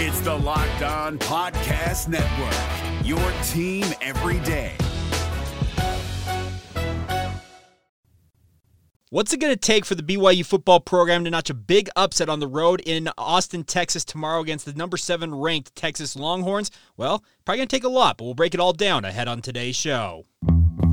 It's the Locked On Podcast Network, your team every day. What's it going to take for the BYU football program to notch a big upset on the road in Austin, Texas tomorrow against the number seven ranked Texas Longhorns? Well, probably going to take a lot, but we'll break it all down ahead on today's show.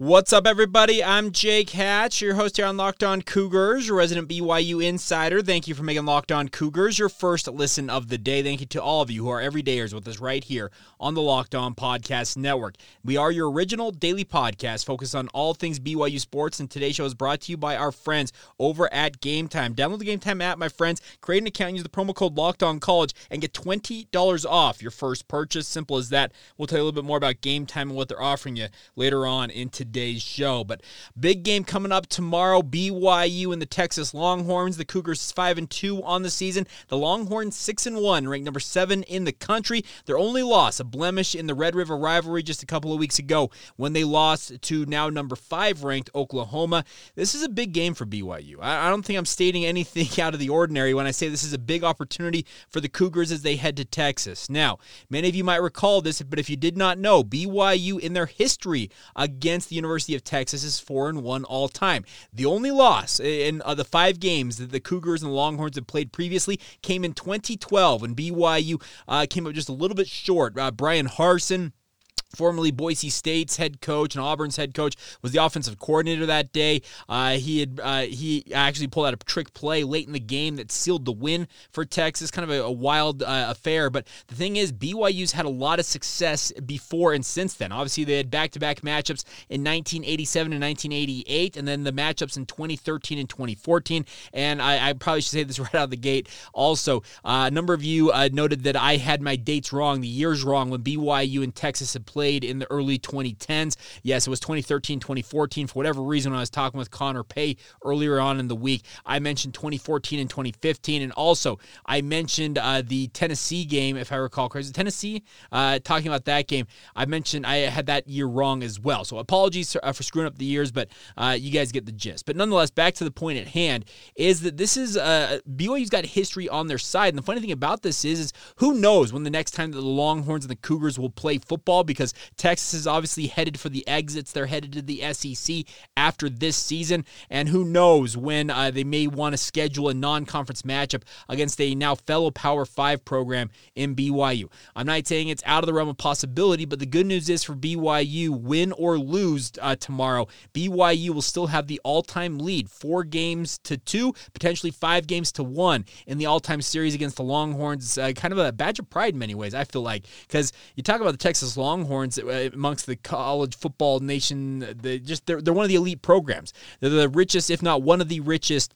What's up, everybody? I'm Jake Hatch, your host here on Locked On Cougars, your resident BYU insider. Thank you for making Locked On Cougars your first listen of the day. Thank you to all of you who are everydayers with us right here on the Locked On Podcast Network. We are your original daily podcast focused on all things BYU sports, and today's show is brought to you by our friends over at Game Time. Download the Game Time app, my friends. Create an account, use the promo code Locked On College, and get $20 off your first purchase. Simple as that. We'll tell you a little bit more about Game Time and what they're offering you later on in today's today's show. But big game coming up tomorrow: BYU and the Texas Longhorns. The Cougars five and two on the season. The Longhorns six and one, ranked number seven in the country. Their only loss, a blemish in the Red River rivalry just a couple of weeks ago when they lost to now number five ranked Oklahoma. This is a big game for BYU. I don't think I'm stating anything out of the ordinary when I say this is a big opportunity for the Cougars as they head to Texas. Now, many of you might recall this, but if you did not know, BYU in their history against the University of Texas is 4 and 1 all time. The only loss in uh, the five games that the Cougars and the Longhorns have played previously came in 2012 when BYU uh, came up just a little bit short. Uh, Bryan Harsin formerly Boise State's head coach and Auburn's head coach, was the offensive coordinator that day. Uh, he had uh, he actually pulled out a trick play late in the game that sealed the win for Texas. Kind of a, a wild uh, affair, but the thing is, BYU's had a lot of success before and since then. Obviously, they had back-to-back matchups in 1987 and 1988, and then the matchups in 2013 and 2014. And I, I probably should say this right out of the gate. Also, uh, a number of you uh, noted that I had my dates wrong, the years wrong when BYU and Texas had played played in the early 2010s. Yes, it was 2013, 2014. For whatever reason, when I was talking with Connor Pay earlier on in the week, I mentioned 2014 and 2015. And also, I mentioned uh, the Tennessee game, if I recall correctly. Tennessee, uh, talking about that game, I mentioned I had that year wrong as well. So apologies for, uh, for screwing up the years, but uh, you guys get the gist. But nonetheless, back to the point at hand is that this is uh, BYU's got history on their side. And the funny thing about this is, is who knows when the next time that the Longhorns and the Cougars will play football because because Texas is obviously headed for the exits. They're headed to the SEC after this season, and who knows when uh, they may want to schedule a non-conference matchup against a now fellow Power Five program in BYU. I'm not saying it's out of the realm of possibility, but the good news is for BYU, win or lose uh, tomorrow, BYU will still have the all-time lead, four games to two, potentially five games to one in the all-time series against the Longhorns. Uh, kind of a badge of pride in many ways, I feel like, because you talk about the Texas Longhorns Uh, amongst the college football nation. They just they're, they're one of the elite programs. They're the richest, if not one of the richest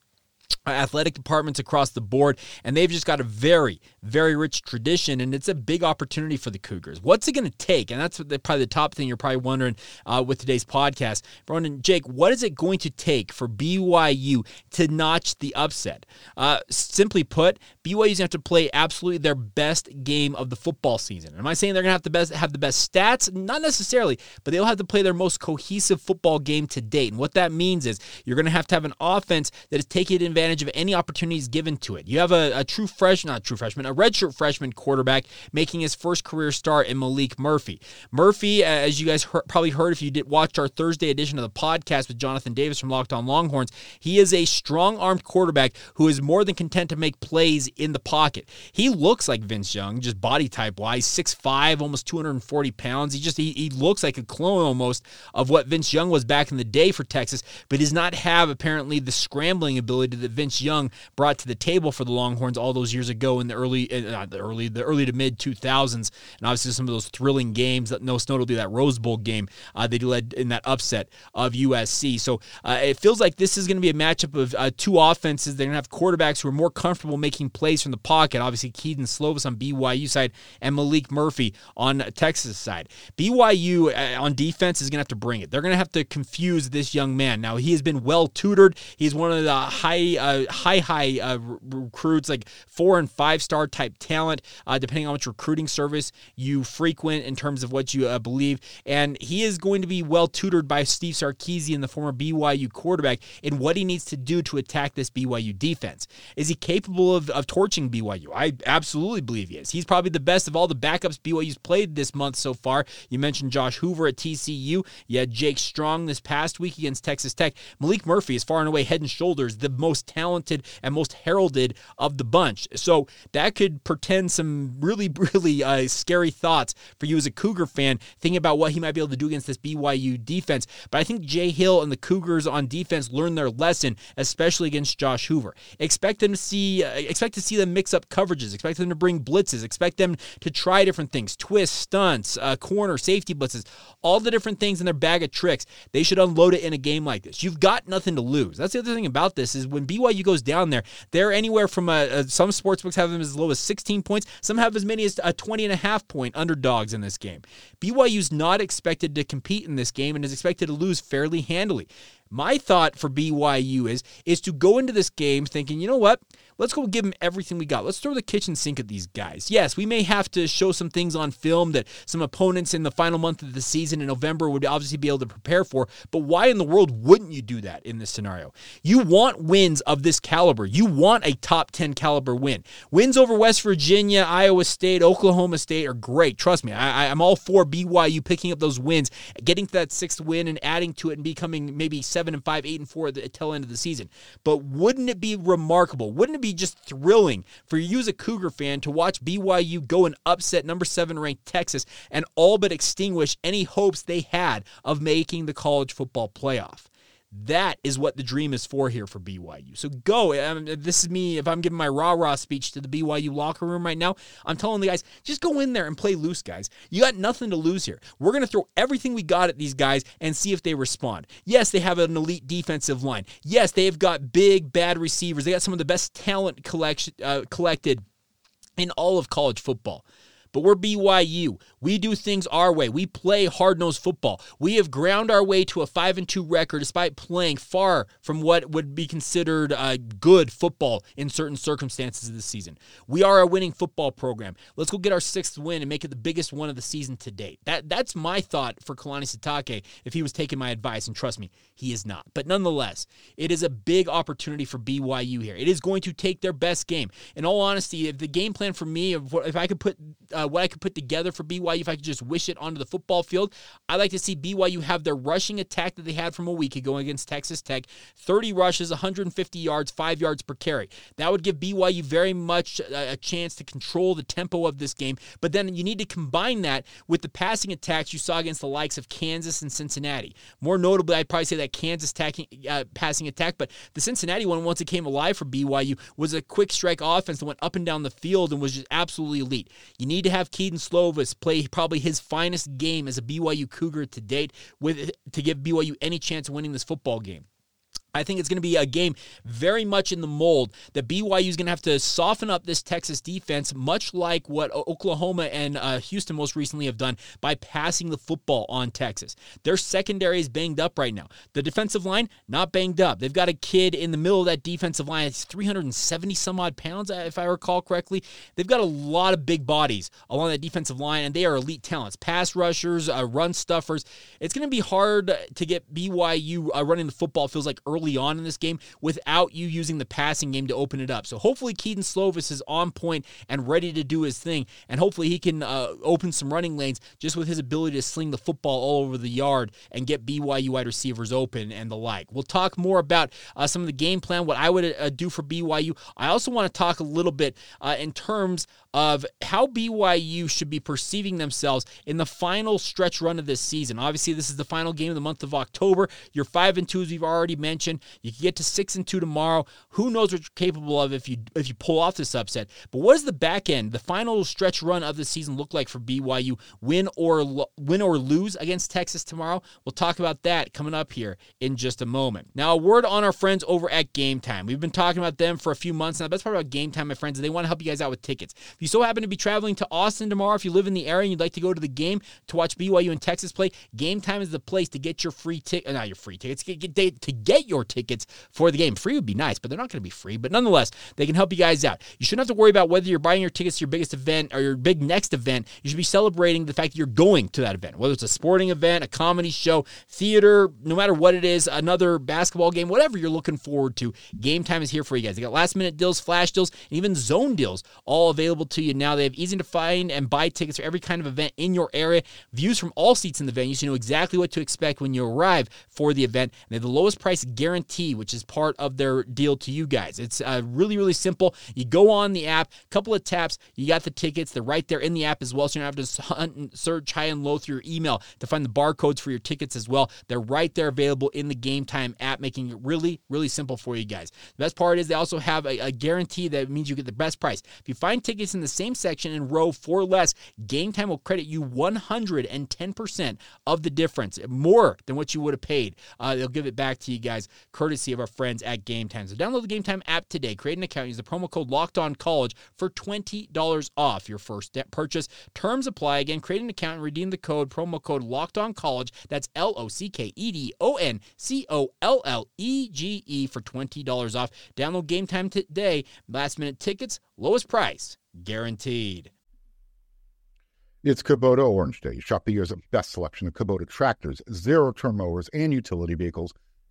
athletic departments across the board, and they've just got a very, very rich tradition, and it's a big opportunity for the Cougars. What's it going to take? And that's probably the top thing you're probably wondering uh, with today's podcast. Ronan, Jake, what is it going to take for BYU to notch the upset? Uh, simply put, BYU's going to have to play absolutely their best game of the football season. Am I saying they're going to have the best have the best stats? Not necessarily, but they'll have to play their most cohesive football game to date. And what that means is you're going to have to have an offense that is taking advantage advantage of any opportunities given to it. You have a, a true freshman, not true freshman, a redshirt freshman quarterback making his first career start in Maalik Murphy. Murphy, as you guys probably heard if you did watch our Thursday edition of the podcast with Jonathan Davis from Locked On Longhorns, he is a strong-armed quarterback who is more than content to make plays in the pocket. He looks like Vince Young, just body type wise, 6'5", almost 240 pounds. He just he, he looks like a clone almost of what Vince Young was back in the day for Texas, but does not have apparently the scrambling ability that Vince Young brought to the table for the Longhorns all those years ago in the early, uh, the early, the early to mid 2000s, and obviously some of those thrilling games. That most notably that Rose Bowl game uh, they led in that upset of USC. So uh, it feels like this is going to be a matchup of uh, two offenses. They're going to have quarterbacks who are more comfortable making plays from the pocket. Obviously, Kedon Slovis on BYU side and Maalik Murphy on Texas side. BYU uh, on defense is going to have to bring it. They're going to have to confuse this young man. Now he has been well tutored. He's one of the high, uh, high, high uh, recruits, like four and five star type talent, uh, depending on which recruiting service you frequent in terms of what you uh, believe. And he is going to be well tutored by Steve Sarkisian, the former BYU quarterback, in what he needs to do to attack this BYU defense. Is he capable of, of torching BYU? I absolutely believe he is. He's probably the best of all the backups BYU's played this month so far. You mentioned Josh Hoover at TCU. You had Jake Strong this past week against Texas Tech. Maalik Murphy is far and away head and shoulders the most talented and most heralded of the bunch. So that could portend some really, really uh, scary thoughts for you as a Cougar fan, thinking about what he might be able to do against this BYU defense. But I think Jay Hill and the Cougars on defense learned their lesson, especially against Josh Hoover. Expect them to see, uh, expect to see them mix up coverages. Expect them to bring blitzes. Expect them to try different things, twists, stunts, uh, corner, safety blitzes, all the different things in their bag of tricks. They should unload it in a game like this. You've got nothing to lose. That's the other thing about this is when BYU goes down there, they're anywhere from a, a some sportsbooks have them as low as 16 points. Some have as many as a 20 and a half point underdogs in this game. BYU's not expected to compete in this game and is expected to lose fairly handily. My thought for BYU is is to go into this game thinking, you know what? Let's go give them everything we got. Let's throw the kitchen sink at these guys. Yes, we may have to show some things on film that some opponents in the final month of the season in November would obviously be able to prepare for, but why in the world wouldn't you do that in this scenario? You want wins of this caliber. You want a top 10 caliber win. Wins over West Virginia, Iowa State, Oklahoma State are great. Trust me, I, I'm all for BYU picking up those wins, getting to that sixth win and adding to it and becoming maybe seven and five, eight and four at the tail end of the season. But wouldn't it be remarkable? Wouldn't it be just thrilling for you as a Cougar fan to watch BYU go and upset number seven ranked Texas and all but extinguish any hopes they had of making the college football playoff? That is what the dream is for here for BYU. So go. Mean, this is me. If I'm giving my rah rah speech to the BYU locker room right now, I'm telling the guys, just go in there and play loose, guys. You got nothing to lose here. We're going to throw everything we got at these guys and see if they respond. Yes, they have an elite defensive line. Yes, they've got big, bad receivers. They got some of the best talent collection, uh, collected in all of college football but we're BYU. We do things our way. We play hard nosed football. We have ground our way to a 5 and 2 record despite playing far from what would be considered uh, good football in certain circumstances of the season. We are a winning football program. Let's go get our sixth win and make it the biggest one of the season to date. That That's my thought for Kalani Sitake if he was taking my advice. And trust me, he is not. But nonetheless, it is a big opportunity for BYU here. It is going to take their best game. In all honesty, if the game plan for me, if I could put uh, what I could put together for BYU if I could just wish it onto the football field. I'd like to see BYU have their rushing attack that they had from a week ago against Texas Tech 30 rushes, 150 yards, 5 yards per carry. That would give BYU very much a, a chance to control the tempo of this game. But then you need to combine that with the passing attacks you saw against the likes of Kansas and Cincinnati. More notably, I'd probably say that Kansas attacking, uh, passing attack, but the Cincinnati one, once it came alive for BYU, was a quick strike offense that went up and down the field and was just absolutely elite. You need to have Kedon Slovis play probably his finest game as a BYU Cougar to date with to give BYU any chance of winning this football game. I think it's going to be a game very much in the mold that BYU is going to have to soften up this Texas defense, much like what Oklahoma and uh, Houston most recently have done by passing the football on Texas. Their secondary is banged up right now. The defensive line, not banged up. They've got a kid in the middle of that defensive line. It's 370 some odd pounds, uh, if I recall correctly. They've got a lot of big bodies along that defensive line, and they are elite talents. Pass rushers, uh, run stuffers. It's going to be hard to get BYU uh, running the football, feels like early early on in this game without you using the passing game to open it up. So hopefully Kedon Slovis is on point and ready to do his thing, and hopefully he can uh, open some running lanes just with his ability to sling the football all over the yard and get BYU wide receivers open and the like. We'll talk more about uh, some of the game plan, what I would uh, do for BYU. I also want to talk a little bit uh, in terms of how BYU should be perceiving themselves in the final stretch run of this season. Obviously, this is the final game of the month of October. You're five and two, as we've already mentioned. You can get to six and two tomorrow. Who knows what you're capable of if you if you pull off this upset? But what does the back end, the final stretch run of the season, look like for BYU? Win or win or lose against Texas tomorrow? We'll talk about that coming up here in just a moment. Now, a word on our friends over at Game Time. We've been talking about them for a few months now. The best part about Game Time, my friends, is they want to help you guys out with tickets. If you so happen to be traveling to Austin tomorrow, if you live in the area and you'd like to go to the game to watch BYU and Texas play, Game Time is the place to get your free ticket. Uh, not your free tickets, get, get, to get your tickets for the game. Free would be nice, but they're not going to be free. But nonetheless, they can help you guys out. You shouldn't have to worry about whether you're buying your tickets to your biggest event or your big next event. You should be celebrating the fact that you're going to that event, whether it's a sporting event, a comedy show, theater, no matter what it is, another basketball game, whatever you're looking forward to. Game Time is here for you guys. They got last minute deals, flash deals, and even zone deals all available to you now. They have easy to find and buy tickets for every kind of event in your area. Views from all seats in the venue, so you know exactly what to expect when you arrive for the event. And they have the lowest price guarantee, which is part of their deal to you guys. It's uh, really, really simple. You go on the app, couple of taps, you got the tickets. They're right there in the app as well, so you don't have to hunt and search high and low through your email to find the barcodes for your tickets as well. They're right there available in the Game Time app, making it really, really simple for you guys. The best part is they also have a, a guarantee that means you get the best price. If you find tickets in the same section in row for less, Game Time will credit you 110% of the difference, more than what you would have paid. Uh, they'll give it back to you guys, courtesy of our friends at Game Time. So download the Game Time app today, create an account, use the promo code Locked On College for $20 off your first purchase. Terms apply. Again, create an account and redeem the code, promo code Locked On College. That's L O C K E D O N C O L L E G E for $20 off. Download Game Time today. Last minute tickets, lowest price, guaranteed. It's Kubota Orange Day. Shop the year's best selection of Kubota tractors, zero turn mowers, and utility vehicles,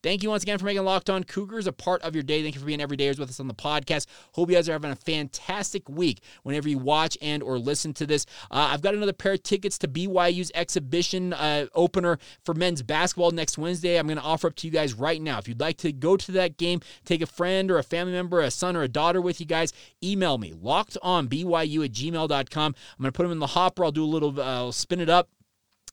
Thank you once again for making Locked On Cougars a part of your day. Thank you for being everydayers with us on the podcast. Hope you guys are having a fantastic week whenever you watch and or listen to this. Uh, I've got another pair of tickets to BYU's exhibition uh, opener for men's basketball next Wednesday. I'm going to offer up to you guys right now. If you'd like to go to that game, take a friend or a family member, a son or a daughter with you guys, email me, lockedonbyu at gmail.com. I'm going to put them in the hopper. I'll do a little, uh, I'll spin it up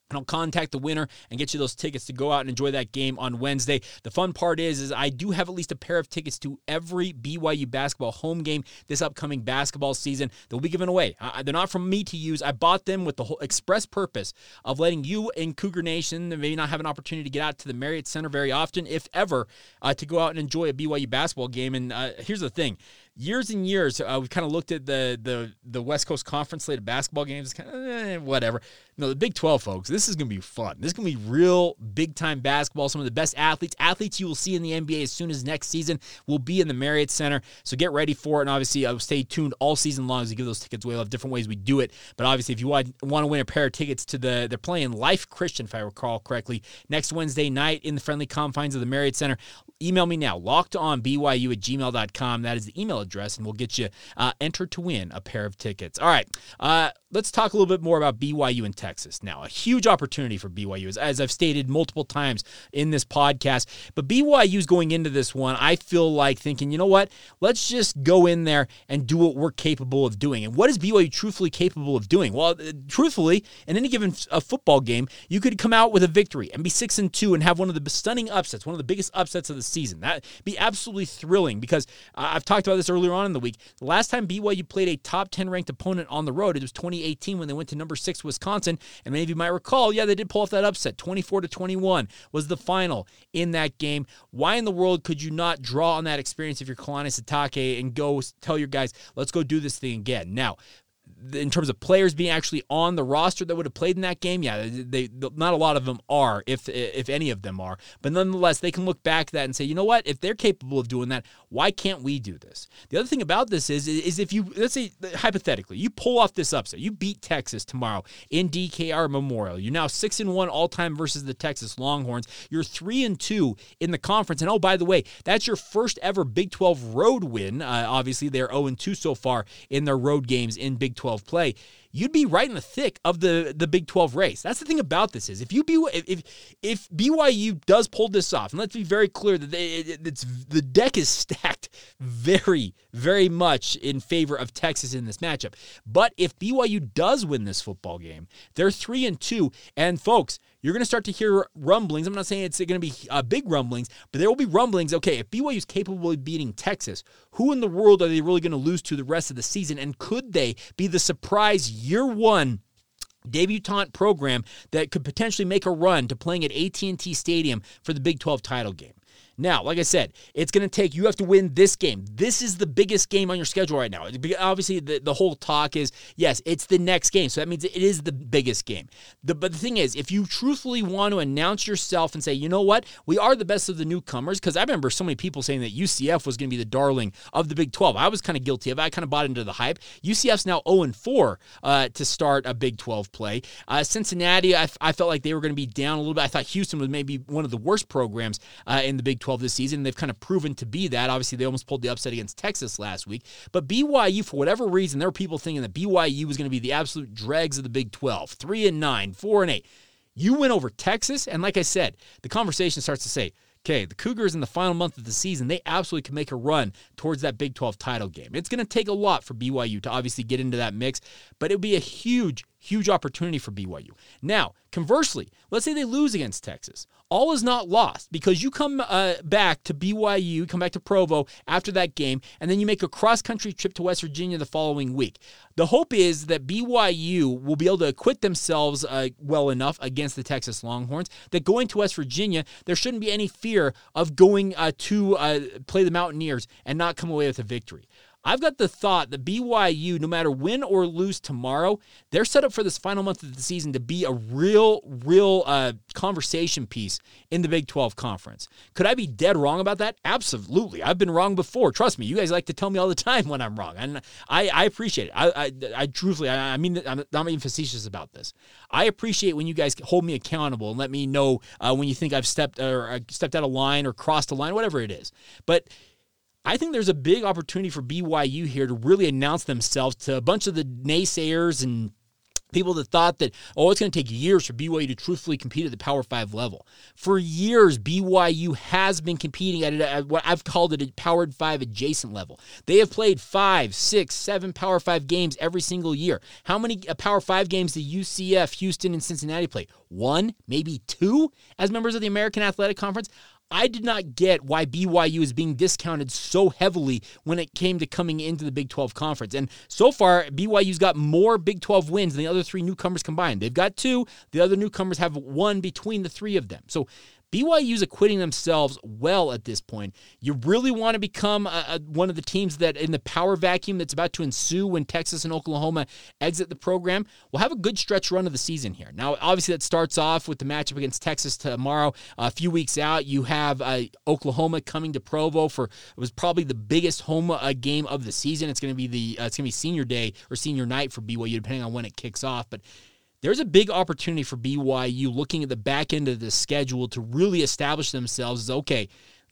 and I'll contact the winner and get you those tickets to go out and enjoy that game on Wednesday. The fun part is, is I do have at least a pair of tickets to every BYU basketball home game this upcoming basketball season. They'll be given away. They're not from me to use. I bought them with the whole express purpose of letting you in Cougar Nation maybe not have an opportunity to get out to the Marriott Center very often, if ever, uh, to go out and enjoy a BYU basketball game. And uh, here's the thing years and years, uh, we've kind of looked at the the the West Coast Conference slate of basketball games. Kind of eh, whatever. No, the Big 12, folks. This is going to be fun. This is going to be real big time basketball. Some of the best athletes, athletes you will see in the NBA as soon as next season will be in the Marriott Center. So get ready for it. And obviously, I'll stay tuned all season long as we give those tickets away. We'll have different ways we do it. But obviously, if you want, want to win a pair of tickets to the, they're playing Life Christian, if I recall correctly, next Wednesday night in the friendly confines of the Marriott Center. Email me now, locked on BYU at gmail.com. That is the email address, and we'll get you uh, entered to win a pair of tickets. All right. Uh, let's talk a little bit more about BYU in Texas now. A huge opportunity for BYU, as, as I've stated multiple times in this podcast. But BYU is going into this one, I feel like thinking, you know what? Let's just go in there and do what we're capable of doing. And what is BYU truthfully capable of doing? Well, uh, truthfully, in any given football game, you could come out with a victory and be six and two and have one of the stunning upsets, one of the biggest upsets of the season. That be absolutely thrilling because uh, I've talked about this earlier on in the week. The last time BYU played a top 10 ranked opponent on the road, it was 2018 when they went to number six Wisconsin. And many of you might recall, yeah, they did pull off that upset. 24 to 21 was the final in that game. Why in the world could you not draw on that experience if you're Kalani Sitake and go tell your guys, let's go do this thing again? Now, in terms of players being actually on the roster that would have played in that game, yeah, they, they not a lot of them are, if if any of them are, but nonetheless, they can look back at that and say, you know what, if they're capable of doing that, why can't we do this? The other thing about this is, is if you let's say hypothetically, you pull off this upset, you beat Texas tomorrow in DKR Memorial, you're now six and one all time versus the Texas Longhorns. You're three and two in the conference, and oh by the way, that's your first ever Big 12 road win. Uh, obviously, they're 0 and 2 so far in their road games in Big 12 play you'd be right in the thick of the the Big 12 race. That's the thing about this is if you be if if BYU does pull this off, and let's be very clear that they, it's the deck is stacked very very much in favor of Texas in this matchup. But if BYU does win this football game, they're 3 and 2 and folks, you're going to start to hear rumblings. I'm not saying it's going to be uh, big rumblings, but there will be rumblings. Okay, if BYU is capable of beating Texas, who in the world are they really going to lose to the rest of the season? And could they be the surprise year one debutante program that could potentially make a run to playing at AT&T Stadium for the Big 12 title game? Now, like I said, it's going to take, you have to win this game. This is the biggest game on your schedule right now. Obviously, the, the whole talk is, yes, it's the next game. So that means it is the biggest game. The, but the thing is, if you truthfully want to announce yourself and say, you know what, we are the best of the newcomers, because I remember so many people saying that UCF was going to be the darling of the Big 12. I was kind of guilty of it. I kind of bought into the hype. UCF's now 0 4 uh, to start a Big 12 play. Uh, Cincinnati, I, f- I felt like they were going to be down a little bit. I thought Houston was maybe one of the worst programs uh, in the Big 12 this season. They've kind of proven to be that. Obviously, they almost pulled the upset against Texas last week. But BYU, for whatever reason, there were people thinking that BYU was going to be the absolute dregs of the Big 12, three and nine, four and eight. You win over Texas, and like I said, the conversation starts to say, okay, the Cougars in the final month of the season, they absolutely can make a run towards that Big 12 title game. It's going to take a lot for BYU to obviously get into that mix, but it would be a huge, huge opportunity for BYU. Now, conversely, let's say they lose against Texas all is not lost because you come uh, back to BYU, come back to Provo after that game, and then you make a cross country trip to West Virginia the following week. The hope is that BYU will be able to acquit themselves uh, well enough against the Texas Longhorns that going to West Virginia, there shouldn't be any fear of going uh, to uh, play the Mountaineers and not come away with a victory. I've got the thought that BYU, no matter win or lose tomorrow, they're set up for this final month of the season to be a real, real uh, conversation piece in the Big 12 conference. Could I be dead wrong about that? Absolutely. I've been wrong before. Trust me, you guys like to tell me all the time when I'm wrong, and I, I appreciate it. I, I, I truthfully, I, I mean, I'm not being facetious about this. I appreciate when you guys hold me accountable and let me know uh, when you think I've stepped or uh, stepped out of line or crossed a line, whatever it is. But I think there's a big opportunity for BYU here to really announce themselves to a bunch of the naysayers and people that thought that, oh, it's going to take years for BYU to truthfully compete at the Power Five level. For years, BYU has been competing at, at what I've called it a Power Five adjacent level. They have played five, six, seven Power Five games every single year. How many uh, Power Five games do UCF, Houston, and Cincinnati play? One, maybe two as members of the American Athletic Conference. I did not get why BYU is being discounted so heavily when it came to coming into the Big 12 conference. And so far, BYU's got more Big 12 wins than the other three newcomers combined. They've got two, the other newcomers have one between the three of them. So BYU's acquitting themselves well at this point. You really want to become a, a, one of the teams that in the power vacuum that's about to ensue when Texas and Oklahoma exit the program. We'll have a good stretch run of the season here. Now, obviously, that starts off with the matchup against Texas tomorrow. a few weeks out, you have uh, Oklahoma coming to Provo for it was probably the biggest home uh, game of the season. It's going to be the uh, it's going to be senior day or senior night for BYU, depending on when it kicks off, but there's a big opportunity for BYU looking at the back end of the schedule to really establish themselves as okay,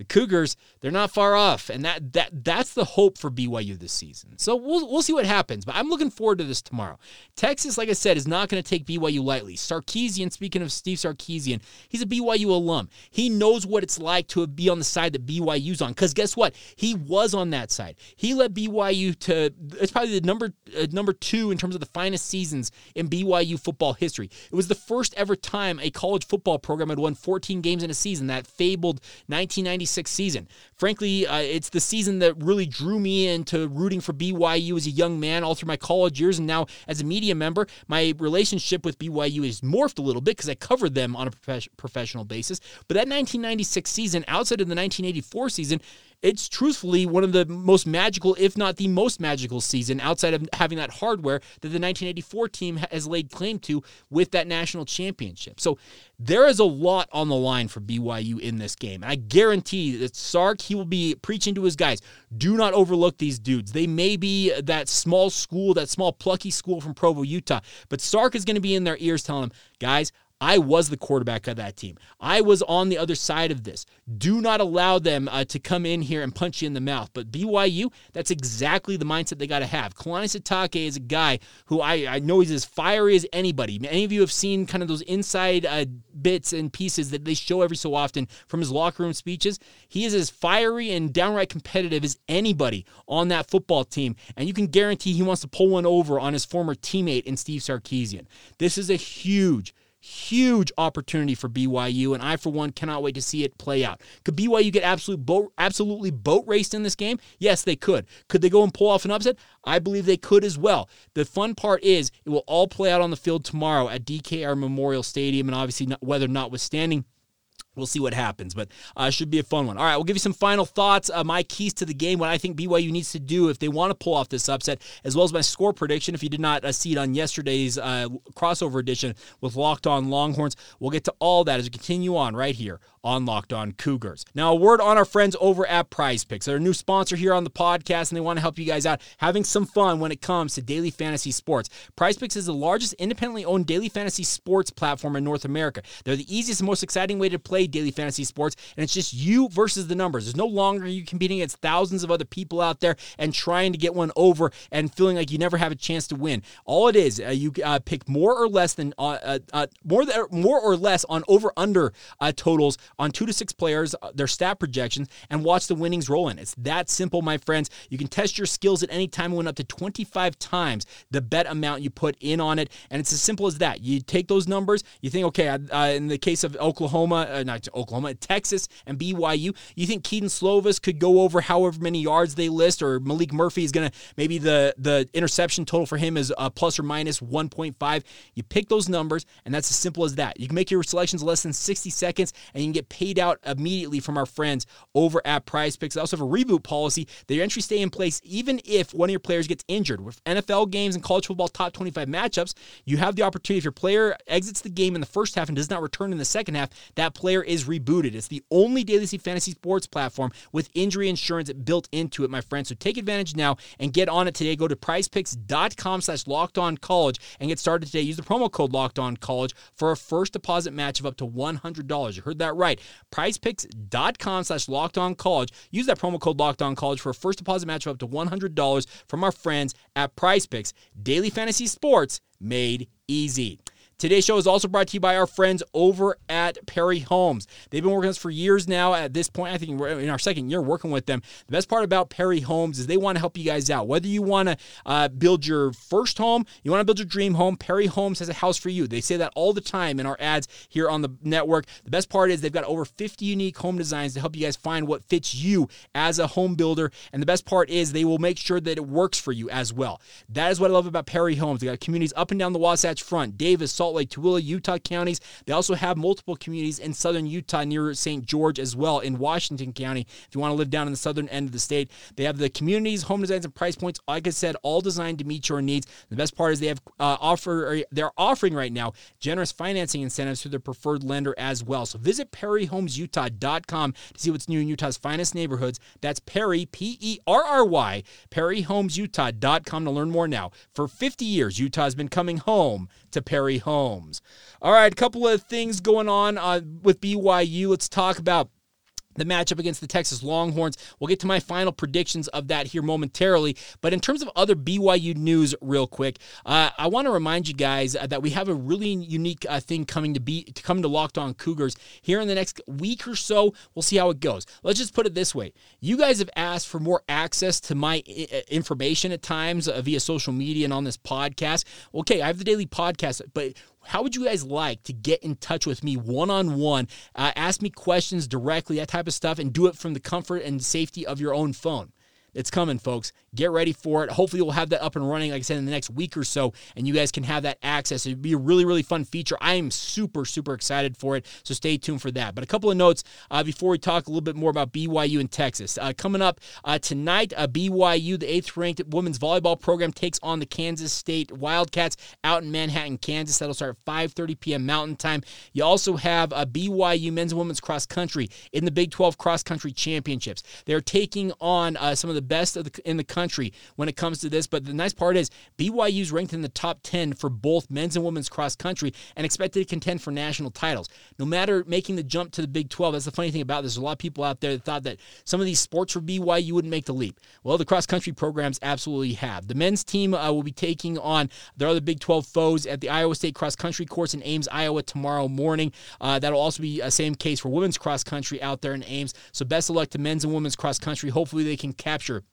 the Cougars, they're not far off, and that that that's the hope for BYU this season. So we'll we'll see what happens, but I'm looking forward to this tomorrow. Texas, like I said, is not going to take BYU lightly. Sarkisian, speaking of Steve Sarkisian, he's a BYU alum. He knows what it's like to be on the side that BYU's on. Because guess what? He was on that side. He led BYU to it's probably the number uh, number two in terms of the finest seasons in BYU football history. It was the first ever time a college football program had won 14 games in a season. That fabled 1996 season. Frankly, uh, it's the season that really drew me into rooting for BYU as a young man all through my college years. And now, as a media member, my relationship with BYU has morphed a little bit because I covered them on a prof- professional basis. But that 1996 season, outside of the 1984 season, it's truthfully one of the most magical, if not the most magical season outside of having that hardware that the 1984 team has laid claim to with that national championship. So there is a lot on the line for BYU in this game. And I guarantee that Sark, he will be preaching to his guys do not overlook these dudes. They may be that small school, that small plucky school from Provo, Utah, but Sark is going to be in their ears telling them, guys, I was the quarterback of that team. I was on the other side of this. Do not allow them uh, to come in here and punch you in the mouth. But BYU, that's exactly the mindset they got to have. Kalani Sitake is a guy who I, I know he's as fiery as anybody. Any of you have seen kind of those inside uh, bits and pieces that they show every so often from his locker room speeches. He is as fiery and downright competitive as anybody on that football team. And you can guarantee he wants to pull one over on his former teammate in Steve Sarkisian. This is a huge, Huge opportunity for BYU, and I, for one, cannot wait to see it play out. Could BYU get absolute boat, absolutely boat raced in this game? Yes, they could. Could they go and pull off an upset? I believe they could as well. The fun part is it will all play out on the field tomorrow at DKR Memorial Stadium, and obviously, not, weather notwithstanding. We'll see what happens, but uh, should be a fun one. All right, we'll give you some final thoughts. Uh, my keys to the game, what I think BYU needs to do if they want to pull off this upset, as well as my score prediction. If you did not uh, see it on yesterday's uh, crossover edition with Locked On Longhorns, we'll get to all that as we continue on right here on Locked On Cougars. Now, a word on our friends over at Prize Picks. They're a new sponsor here on the podcast, and they want to help you guys out having some fun when it comes to daily fantasy sports. Prize Picks is the largest independently owned daily fantasy sports platform in North America. They're the easiest and most exciting way to play daily fantasy sports, and it's just you versus the numbers. There's no longer you competing against thousands of other people out there and trying to get one over and feeling like you never have a chance to win. All it is, uh, you uh, pick more or less than uh, uh, uh more than, more or less on over under uh, totals on two to six players, their stat projections, and watch the winnings roll in. It's that simple, my friends. You can test your skills at any time and win up to 25 times the bet amount you put in on it. And it's as simple as that. You take those numbers, you think, okay, in the case of Oklahoma, not Oklahoma, Texas and BYU, you think Kedon Slovis could go over however many yards they list, or Maalik Murphy is going to maybe the, the interception total for him is uh, plus or minus 1.5. You pick those numbers, and that's as simple as that. You can make your selections less than 60 seconds, and you can get paid out immediately from our friends over at Prize Picks. They also have a reboot policy. Their entry stay in place even if one of your players gets injured. With NFL games and college football top 25 matchups, you have the opportunity if your player exits the game in the first half and does not return in the second half, that player is rebooted. It's the only daily fantasy sports platform with injury insurance built into it, my friends. So take advantage now and get on it today. Go to prizepicks.com slash locked on college and get started today. Use the promo code locked on college for a first deposit match of up to $100. You heard that right prizepicks.com slash locked on college. Use that promo code locked on college for a first deposit match of up to $100 from our friends at Prize Picks. Daily fantasy sports made easy. Today's show is also brought to you by our friends over at Perry Homes. They've been working with us for years now. At this point, I think we're in our second year working with them. The best part about Perry Homes is they want to help you guys out. Whether you want to uh, build your first home, you want to build your dream home, Perry Homes has a house for you. They say that all the time in our ads here on the network. The best part is they've got over 50 unique home designs to help you guys find what fits you as a home builder. And the best part is they will make sure that it works for you as well. That is what I love about Perry Homes. They got communities up and down the Wasatch Front, Davis, Salt Lake, Tooele, Utah counties. They also have multiple communities in southern Utah near St. George as well in Washington County. If you want to live down in the southern end of the state, they have the communities, home designs, and price points. Like I said, all designed to meet your needs. The best part is they have uh, offer they're offering right now generous financing incentives through their preferred lender as well. So visit PerryHomesUtah.com to see what's new in Utah's finest neighborhoods. That's Perry P E R R Y PerryHomesUtah.com to learn more now. For 50 years, Utah has been coming home to Perry Homes. All right, a couple of things going on uh, with BYU. Let's talk about the matchup against the Texas Longhorns. We'll get to my final predictions of that here momentarily. But in terms of other BYU news, real quick, uh, I want to remind you guys uh, that we have a really unique uh, thing coming to be to come to Locked On Cougars here in the next week or so. We'll see how it goes. Let's just put it this way: you guys have asked for more access to my I- information at times uh, via social media and on this podcast. Okay, I have the daily podcast, but how would you guys like to get in touch with me one on one? Ask me questions directly, that type of stuff, and do it from the comfort and safety of your own phone. It's coming, folks. Get ready for it. Hopefully, we'll have that up and running, like I said, in the next week or so, and you guys can have that access. It'd be a really, really fun feature. I am super, super excited for it, so stay tuned for that. But a couple of notes uh, before we talk a little bit more about BYU in Texas. Uh, coming up uh, tonight, uh, BYU, the eighth ranked women's volleyball program, takes on the Kansas State Wildcats out in Manhattan, Kansas. That'll start at 5:30 p.m. Mountain Time. You also have a BYU men's and women's cross country in the Big 12 cross country championships. They're taking on uh, some of the best of the, in the country when it comes to this. But the nice part is BYU's ranked in the top 10 for both men's and women's cross country and expected to contend for national titles. No matter making the jump to the Big 12, that's the funny thing about this. There's a lot of people out there that thought that some of these sports for BYU wouldn't make the leap. Well, the cross country programs absolutely have. The men's team uh, will be taking on their other Big 12 foes at the Iowa State cross country course in Ames, Iowa tomorrow morning. Uh, that'll also be a same case for women's cross country out there in Ames. So best of luck to men's and women's cross country. Hopefully they can capture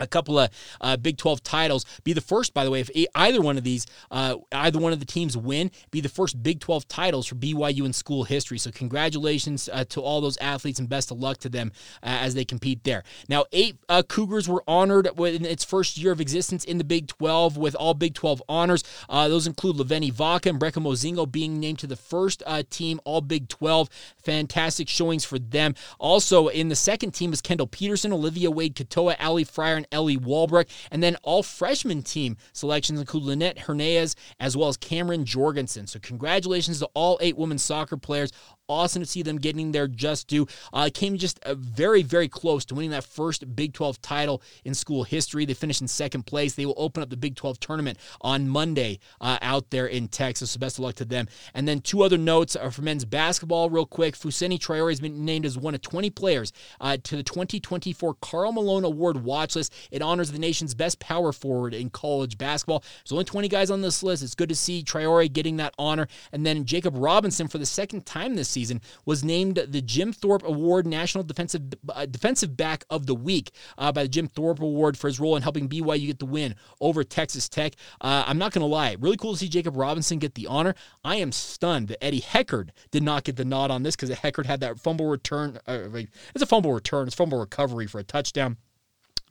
a couple of uh, Big 12 titles. Be the first, by the way, if either one of these, uh, either one of the teams win, be the first Big 12 titles for BYU in school history. So, congratulations uh, to all those athletes and best of luck to them uh, as they compete there. Now, eight uh, Cougars were honored in its first year of existence in the Big 12 with all Big 12 honors. Uh, those include Laveni Vaka and Brecca Mozingo being named to the first team, all Big 12. Fantastic showings for them. Also, in the second team is Kendall Peterson, Olivia Wade Katoa, Ali Fryer, and Ellie Walbrook. And then all freshman team selections include Lynette Hernandez as well as Cameron Jorgensen. So congratulations to all eight women's soccer players awesome to see them getting their just due. Uh, came just uh, very, very close to winning that first Big 12 title in school history. They finished in second place. They will open up the Big 12 tournament on Monday uh, out there in Texas. So best of luck to them. And then two other notes are for men's basketball, real quick. Fousseyni Traore has been named as one of 20 players uh, to the 2024 Karl Malone Award watch list. It honors the nation's best power forward in college basketball. There's only 20 guys on this list. It's good to see Traore getting that honor. And then Jacob Robinson for the second time this season season, was named the Jim Thorpe Award National Defensive uh, Defensive Back of the Week uh, by the Jim Thorpe Award for his role in helping BYU get the win over Texas Tech. Uh, I'm not going to lie, really cool to see Jacob Robinson get the honor. I am stunned that Eddie Heckard did not get the nod on this because Heckard had that fumble return. Uh, it's a fumble return, it's fumble recovery for a touchdown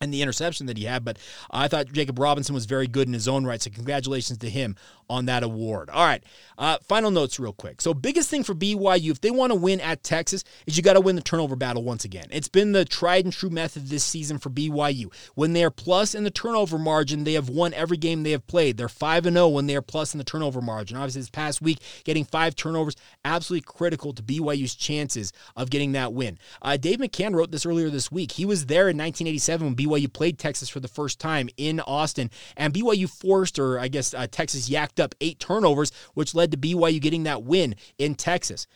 and the interception that he had. But I thought Jacob Robinson was very good in his own right. So congratulations to him on that award. All right, uh, final notes real quick. So biggest thing for BYU if they want to win at Texas is you got to win the turnover battle once again. It's been the tried and true method this season for BYU. When they are plus in the turnover margin, they have won every game they have played. They're five and zero oh when they are plus in the turnover margin. Obviously, this past week getting five turnovers absolutely critical to BYU's chances of getting that win. Uh, Dave McCann wrote this earlier this week. He was there in 1987 when BYU played Texas for the first time in Austin, and BYU forced, or I guess uh, Texas yacked up eight turnovers, which led to BYU getting that win in Texas.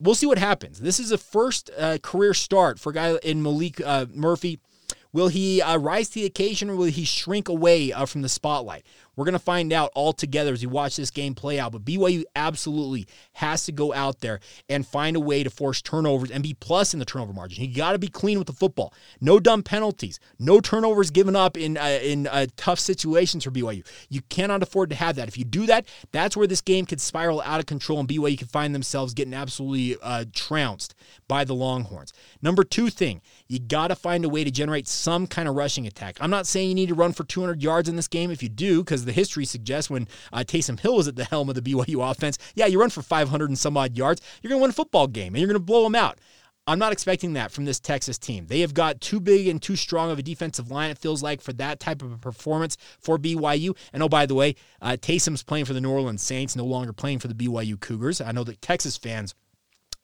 We'll see what happens. This is a first uh, career start for a guy in Maalik uh, Murphy. Will he uh, rise to the occasion or will he shrink away uh, from the spotlight? We're going to find out all together as we watch this game play out. But BYU absolutely has to go out there and find a way to force turnovers and be plus in the turnover margin. You got to be clean with the football. No dumb penalties. No turnovers given up in uh, in uh, tough situations for BYU. You cannot afford to have that. If you do that, that's where this game could spiral out of control and BYU could find themselves getting absolutely uh, trounced by the Longhorns. Number two thing, you got to find a way to generate some kind of rushing attack. I'm not saying you need to run for 200 yards in this game. If you do, because the history suggests when uh, Taysom Hill was at the helm of the BYU offense, yeah, you run for 500 and some odd yards, you're going to win a football game and you're going to blow them out. I'm not expecting that from this Texas team. They have got too big and too strong of a defensive line, it feels like, for that type of a performance for BYU. And oh, by the way, uh, Taysom's playing for the New Orleans Saints, no longer playing for the BYU Cougars. I know that Texas fans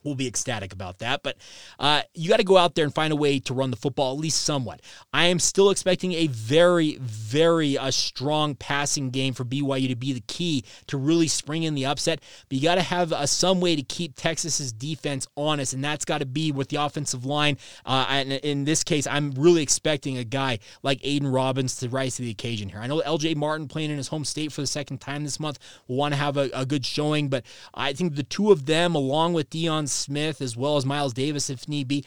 We'll be ecstatic about that. But uh, you got to go out there and find a way to run the football, at least somewhat. I am still expecting a very, very uh, strong passing game for BYU to be the key to really spring in the upset. But you got to have uh, some way to keep Texas's defense honest, and that's got to be with the offensive line. Uh, and in this case, I'm really expecting a guy like Aidan Robbins to rise to the occasion here. I know LJ Martin playing in his home state for the second time this month will want to have a, a good showing, but I think the two of them, along with Deion Smith as well as Miles Davis if need be.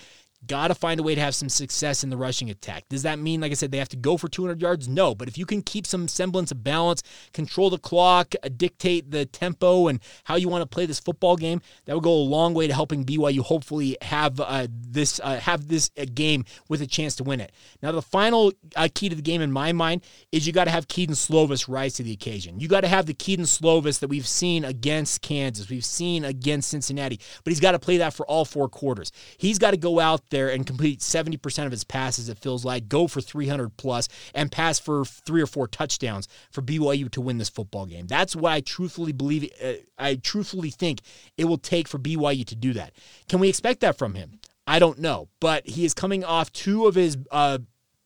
Got to find a way to have some success in the rushing attack. Does that mean, like I said, they have to go for 200 yards? No, but if you can keep some semblance of balance, control the clock, uh, dictate the tempo and how you want to play this football game, that would go a long way to helping BYU hopefully have uh, this uh, have this uh, game with a chance to win it. Now, the final uh, key to the game in my mind is you got to have Kedon Slovis rise to the occasion. You got to have the Kedon Slovis that we've seen against Kansas, we've seen against Cincinnati, but he's got to play that for all four quarters. He's got to go out there and complete 70% of his passes, it feels like, go for 300 plus, and pass for three or four touchdowns for BYU to win this football game. That's what I truthfully believe. Uh, I truthfully think it will take for BYU to do that. Can we expect that from him? I don't know, but he is coming off two of his uh,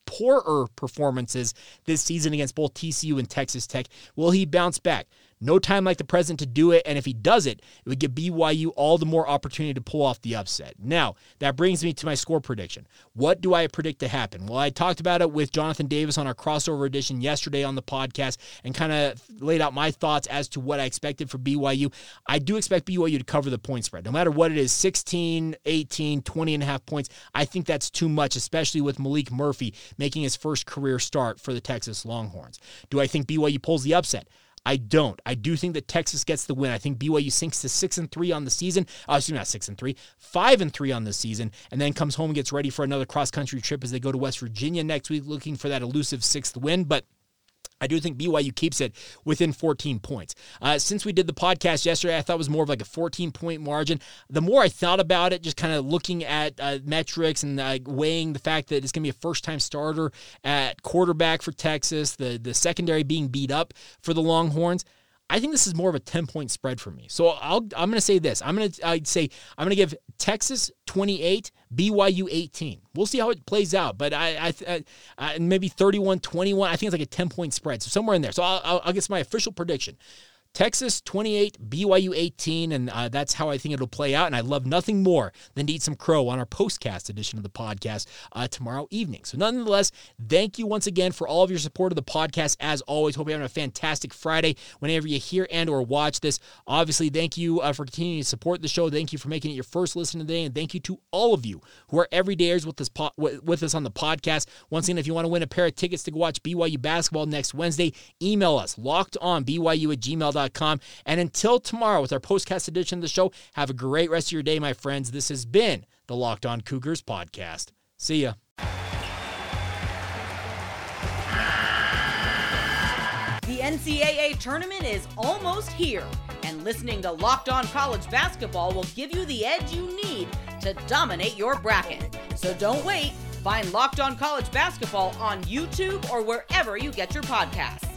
poorer performances this season against both TCU and Texas Tech. Will he bounce back? No time like the present to do it, and if he does it, it would give BYU all the more opportunity to pull off the upset. Now, that brings me to my score prediction. What do I predict to happen? Well, I talked about it with Jonathan Davis on our crossover edition yesterday on the podcast and kind of laid out my thoughts as to what I expected for BYU. I do expect BYU to cover the point spread. No matter what it is 16, 18, 20 and a half points, I think that's too much, especially with Maalik Murphy making his first career start for the Texas Longhorns. Do I think BYU pulls the upset? I don't. I do think that Texas gets the win. I think BYU sinks to six and three on the season. Uh, excuse me, not six and three, five and three on the season, and then comes home and gets ready for another cross country trip as they go to West Virginia next week, looking for that elusive sixth win. But I do think BYU keeps it within 14 points. Uh, since we did the podcast yesterday, I thought it was more of like a 14 point margin. The more I thought about it, just kind of looking at uh, metrics and uh, weighing the fact that it's going to be a first time starter at quarterback for Texas, the, the secondary being beat up for the Longhorns. I think this is more of a 10 point spread for me. So I'll, I'm going to say this. I'm going to I'd say I'm going to give Texas 28, BYU 18. We'll see how it plays out, but I, I, I maybe 31 21. I think it's like a 10 point spread. So somewhere in there. So I'll, I'll, I'll guess my official prediction. Texas 28, BYU 18, and uh, that's how I think it'll play out. And I love nothing more than to eat some crow on our postcast edition of the podcast uh, tomorrow evening. So, nonetheless, thank you once again for all of your support of the podcast. As always, hope you're having a fantastic Friday whenever you hear and or watch this. Obviously, thank you uh, for continuing to support the show. Thank you for making it your first listen today, and thank you to all of you who are everydayers with this po- with us on the podcast. Once again, if you want to win a pair of tickets to go watch BYU basketball next Wednesday, email us locked on BYU at gmail.com and until tomorrow with our postcast edition of the show, have a great rest of your day, my friends. This has been the Locked On Cougars podcast. See ya. The NCAA tournament is almost here, and listening to Locked On College Basketball will give you the edge you need to dominate your bracket. So don't wait. Find Locked On College Basketball on YouTube or wherever you get your podcasts